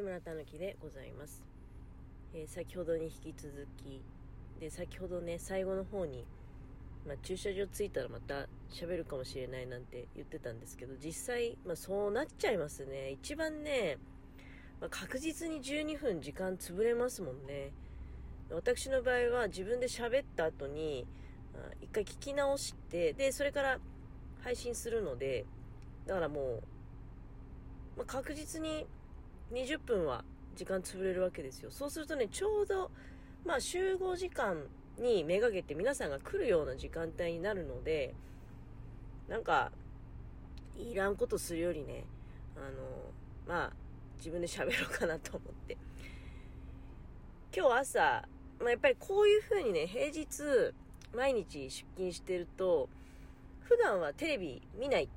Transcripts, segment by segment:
木村たぬきでございます、えー先ほどに引き続きで先ほどね最後の方に、まあ、駐車場着いたらまた喋るかもしれないなんて言ってたんですけど実際、まあ、そうなっちゃいますね。一番ね、まあ確実に12分時間潰れますもんね。私の場合は自分で喋った後にあ一回聞き直してでそれから配信するのでだからもう、まあ、確実に20分は時間潰れるわけですよ。そうするとねちょうどまあ集合時間にめがけて皆さんが来るような時間帯になるのでなんかいらんことするよりねあのまあ自分で喋ろうかなと思って。今日朝、まあ、やっぱりこういう風にね平日毎日出勤してると普段はテレビ見ない。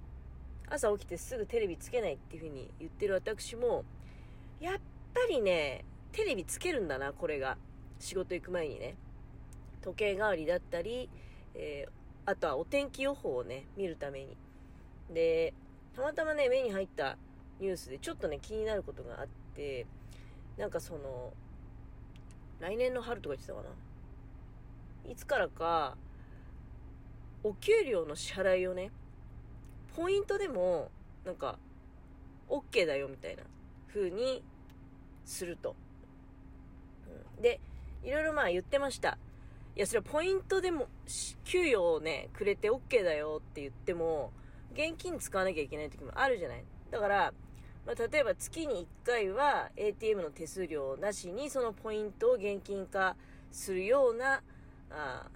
朝起きてすぐテレビつけないっていう風に言ってる私もやっぱりねテレビつけるんだなこれが。仕事行く前にね。時計代わりだったり、えーあとはお天気予報をね見るために。でたまたまね目に入ったニュースでちょっとね気になることがあってなんかその来年の春とか言ってたかな。いつからかお給料の支払いをねポイントでもなんか OK だよみたいな風にすると、うん。でいろいろまあ言ってました。いやそれはポイントでも給与をねくれて OK だよって言っても現金使わなきゃいけない時もあるじゃない。だから、まあ、例えば月に1回は ATM の手数料なしにそのポイントを現金化するようなあ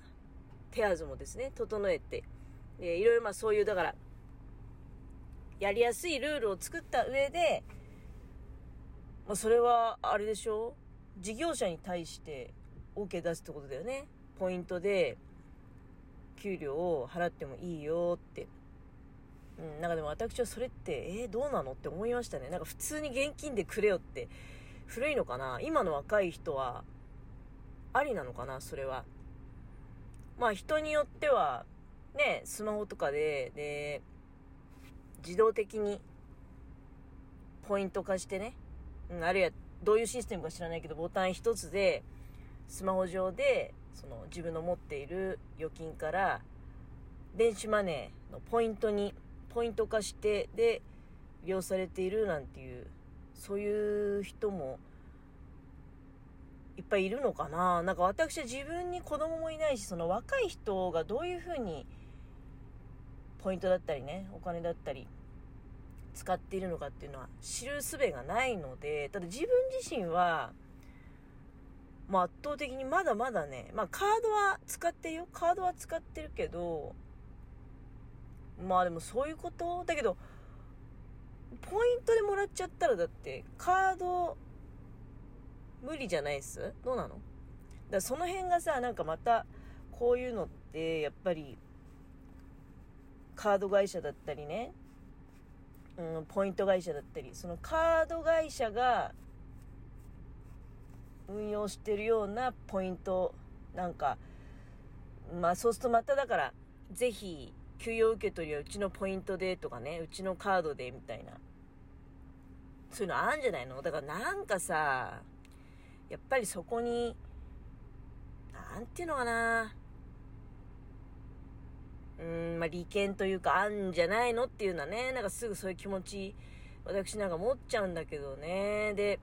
手はずもですね整えて。でいろいろまあそういうだからやりやすいルールを作った上で、まあ、それはあれでしょ？事業者に対して OK 出すってことだよね。ポイントで給料を払ってもいいよって。うん、なんかでも私はそれって、えー、どうなの？って思いましたね。なんか普通に現金でくれよって、古いのかな？今の若い人は、ありなのかな？それは。まあ人によっては、ね、スマホとかで、で、自動的に、ポイント化してね、うん、あるいはどういうシステムか知らないけど、ボタン一つで、スマホ上で、その自分の持っている預金から、電子マネーのポイントに、ポイント化して、で、利用されているなんていう、そういう人も、いっぱいいるのかな。なんか私は自分に子供もいないし、その若い人がどういうふうに、ポイントだったりね、お金だったり、使っているのかっていうのは知る術がないので、ただ自分自身は、まあ圧倒的にまだまだね、まあカードは使ってるよ。カードは使ってるけど、まあでもそういうこと？だけど、ポイントでもらっちゃったらだって、カード、無理じゃないっす？どうなの？だからその辺がさ、なんかまた、こういうのって、やっぱり、カード会社だったりね、うん、ポイント会社だったり、そのカード会社が、運用してるようなポイント、なんか、まあそうするとまただから、ぜひ、給与受け取りはうちのポイントでとかね、うちのカードでみたいな。そういうのあるんじゃないの？だからなんかさ、やっぱりそこに、なんていうのかな。うん、まあ利権というかあんじゃないのっていうのはね、なんかすぐそういう気持ち、私なんか持っちゃうんだけどね。で、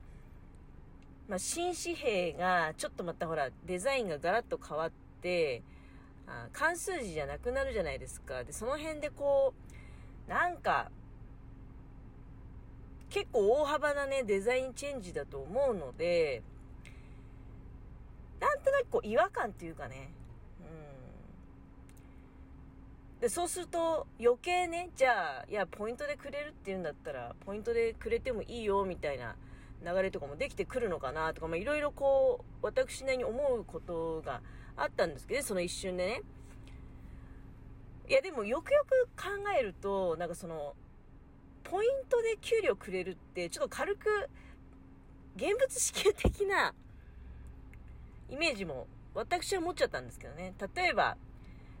まあ新紙幣がちょっとまたほら、デザインがガラッと変わって、あ関数字じゃなくなるじゃないですか。で、その辺でこう、なんか、結構大幅なね、デザインチェンジだと思うので、なんとなくこう違和感っていうかね、うん。で、そうすると余計ね、じゃあ、いや、ポイントでくれるって言うんだったら、ポイントでくれてもいいよ、みたいな流れとかもできてくるのかなとか、まあいろいろこう、私なりに思うことがあったんですけど、その一瞬でね。いや、でもよくよく考えると、なんかその、ポイントで給料くれるって、ちょっと軽く、現物支給的なイメージも私は持っちゃったんですけどね。例えば、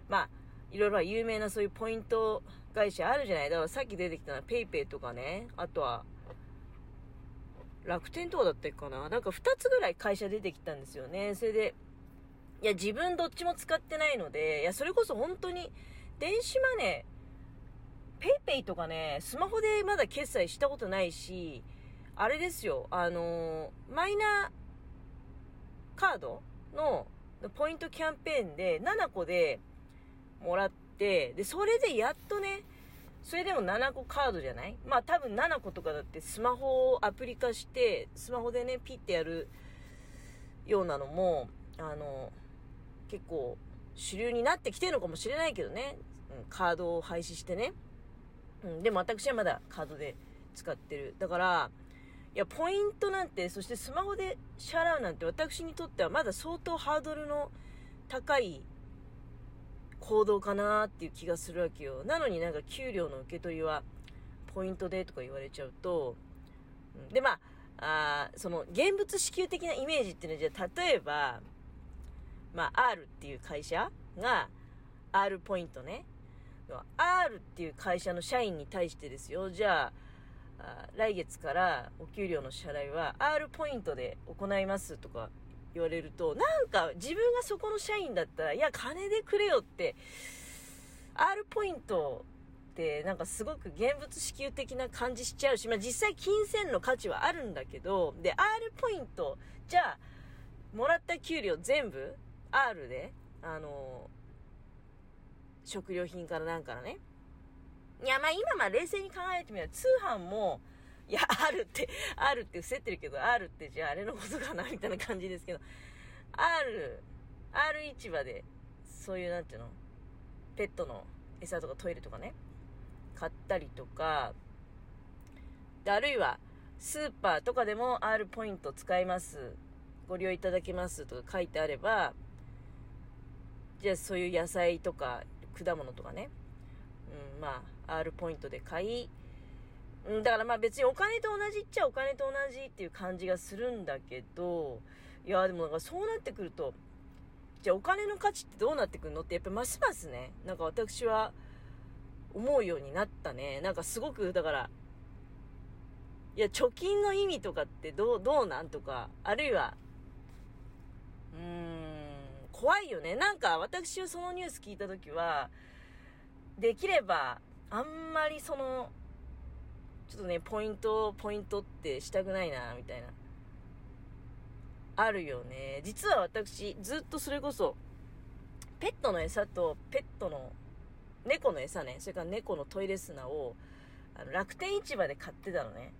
まあ、いろいろ有名なそういうポイント会社あるじゃない。だからさっき出てきたのは PayPay とかね、あとは、楽天とかだったかななんか2つぐらい会社出てきたんですよね。それで、いや、自分どっちも使ってないので、いや、それこそ本当に、電子マネー、ペイペイとかね、スマホでまだ決済したことないし、あれですよ、あのー、マイナカードのポイントキャンペーンで7個でもらって、で、それでやっとね、それでも7個カードじゃない？まあ多分7個とかだってスマホをアプリ化して、スマホでね、ピッてやるようなのも、あの、結構主流になってきてるのかもしれないけどね。うん、カードを廃止してね。うん、でも私はまだカードで使ってる。だから、いや、ポイントなんて、そしてスマホで支払うなんて私にとってはまだ相当ハードルの高い行動かなっていう気がするわけよ。なのになんか給料の受け取りはポイントでとか言われちゃうと、で、まあ、あその現物支給的なイメージっていうのは、じゃあ例えば、まあ、R っていう会社が R ポイントね。R っていう会社の社員に対してですよ。じゃあ、来月からお給料の支払いは R ポイントで行いますとか言われると、なんか自分がそこの社員だったら、いや、金でくれよって、R ポイントってなんかすごく現物支給的な感じしちゃうし、まあ実際金銭の価値はあるんだけど、で、R ポイント、じゃあ、もらった給料全部 R で、あの食料品からなんからね、いや、まあ今まあ冷静に考えてみれば、通販も、いや、あるって、あるって伏せってるけど、あるってじゃああれのことかなみたいな感じですけど、ある、ある市場で、そういう、なんていうの、ペットの餌とかトイレとかね、買ったりとか、あるいは、スーパーとかでも R ポイント使います。ご利用いただけますとか書いてあれば、じゃあそういう野菜とか果物とかね、うん、まあ、R ポイントで買い、うん、だからまあ別にお金と同じっちゃお金と同じっていう感じがするんだけど、いや、でもなんかそうなってくると、じゃあお金の価値ってどうなってくるのってやっぱますますね、なんか私は思うようになったね。なんかすごく、だから、いや、貯金の意味とかってどう、どうなんとか、あるいは、うーん、怖いよね。なんか私はそのニュース聞いた時は、できれば、あんまりその、ちょっとね、ポイント、ポイントってしたくないな、みたいな。あるよね。実は私、ずっとそれこそ、ペットの餌とペットの、猫の餌ね、それから猫のトイレ砂を、あの、楽天市場で買ってたのね。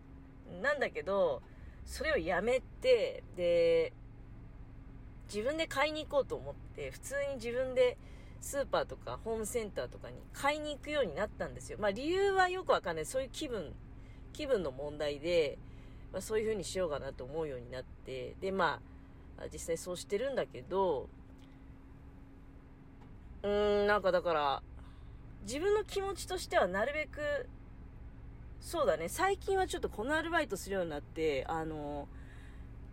なんだけど、それをやめて、で、自分で買いに行こうと思って、普通に自分でスーパーとかホームセンターとかに買いに行くようになったんですよ。まあ理由はよくわかんない。そういう気分、気分の問題で、まあ、そういう風にしようかなと思うようになって、で、まあ、実際そうしてるんだけど、うーん、なんかだから、自分の気持ちとしてはなるべく、そうだね、最近はちょっとこのアルバイトするようになって、あの、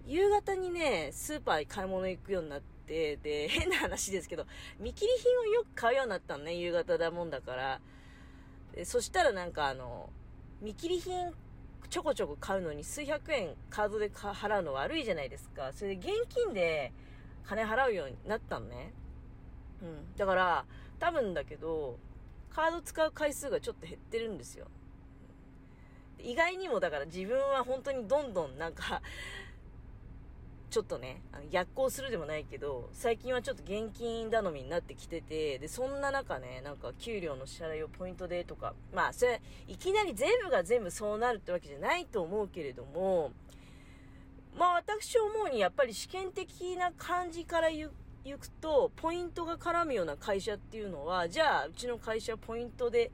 夕方にね、スーパーに買い物行くようになって、で、変な話ですけど、見切り品をよく買うようになったのね、夕方だもんだから。そしたらなんかあの、見切り品ちょこちょこ買うのに数百円カードで払うの悪いじゃないですか。それで現金で金払うようになったのね。うん。だから、多分だけど、カード使う回数がちょっと減ってるんですよ。意外にもだから自分は本当にどんどんなんかちょっとね、あの逆行するでもないけど、最近はちょっと現金頼みになってきてて、で、そんな中ね、なんか給料の支払いをポイントでとか、まあ、それ、いきなり全部が全部そうなるってわけじゃないと思うけれども、まあ私思うにやっぱり試験的な感じから言行くと、ポイントが絡むような会社っていうのは、じゃあ、うちの会社ポイントで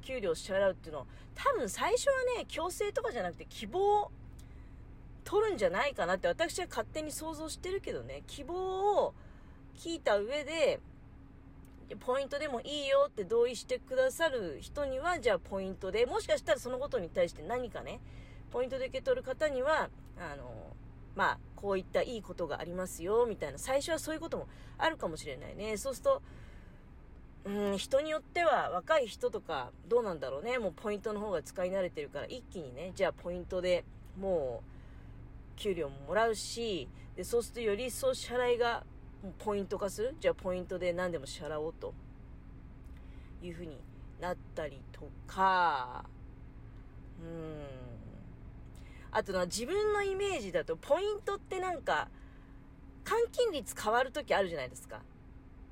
給料支払うっていうのは、多分最初はね、強制とかじゃなくて希望取るんじゃないかなって私は勝手に想像してるけどね、希望を聞いた上で、ポイントでもいいよって同意してくださる人には、じゃあポイントで、もしかしたらそのことに対して何かね、ポイントで受け取る方には、あの、まあ、こういったいいことがありますよ、みたいな、最初はそういうこともあるかもしれないね。そうすると、うん、人によっては若い人とかどうなんだろうね。もうポイントの方が使い慣れてるから一気にね、じゃあポイントでもう給料ももらうしでそうするとより一層支払いがポイント化する？じゃあポイントで何でも支払おうと。いうふうになったりとか。うん。あとな自分のイメージだとポイントってなんか換金率変わる時あるじゃないですか。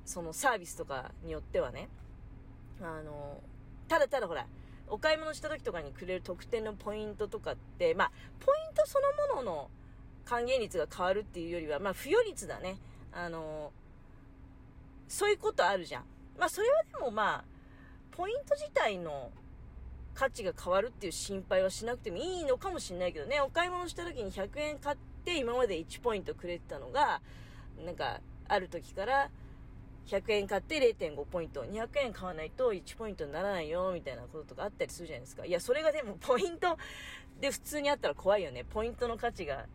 そのサービスとかによってはね。あのただただほらお買い物した時とかにくれる特典のポイントとかって、まあ、ポイントそのものの還元率が変わるっていうよりは、まあ、付与率だね。あのそういうことあるじゃん。まあ、それはでもまあ、ポイント自体の価値が変わるっていう心配はしなくてもいいのかもしれないけどね、お買い物した時に100円買って今まで1ポイントくれてたのが、なんか、ある時から100円買って0.5ポイント、200円買わないと1ポイントにならないよ、みたいなこととかあったりするじゃないですか。いや、それがでもポイントで普通にあったら怖いよね。ポイントの価値が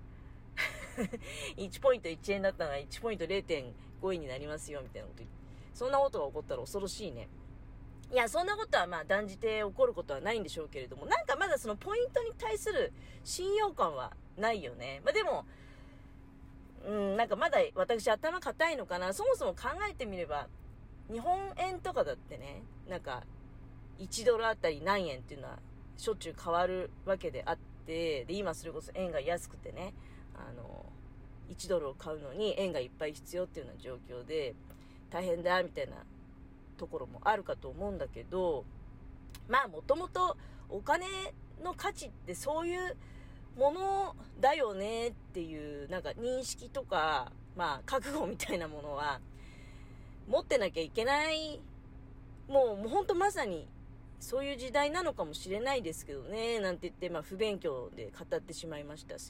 1ポイント1円だったのが1ポイント0.5円になりますよ、みたいなことそんなことが起こったら恐ろしいね。いや、そんなことはまあ断じて起こることはないんでしょうけれども、なんかまだそのポイントに対する信用感はないよね。まあでも、うん、なんかまだ私頭固いのかな。そもそも考えてみれば、日本円とかだってね、なんか、1ドルあたり何円っていうのは、しょっちゅう変わるわけであって、で、今それこそ円が安くてね、あの、1ドルを買うのに円がいっぱい必要っていうような状況で、大変だ、みたいなところもあるかと思うんだけど、まあ、もともとお金の価値ってそういうものだよねっていうなんか認識とか、まあ、覚悟みたいなものは持ってなきゃいけない。もうもうほんとまさにそういう時代なのかもしれないですけどねなんて言って、まあ、不勉強で語ってしまいましたす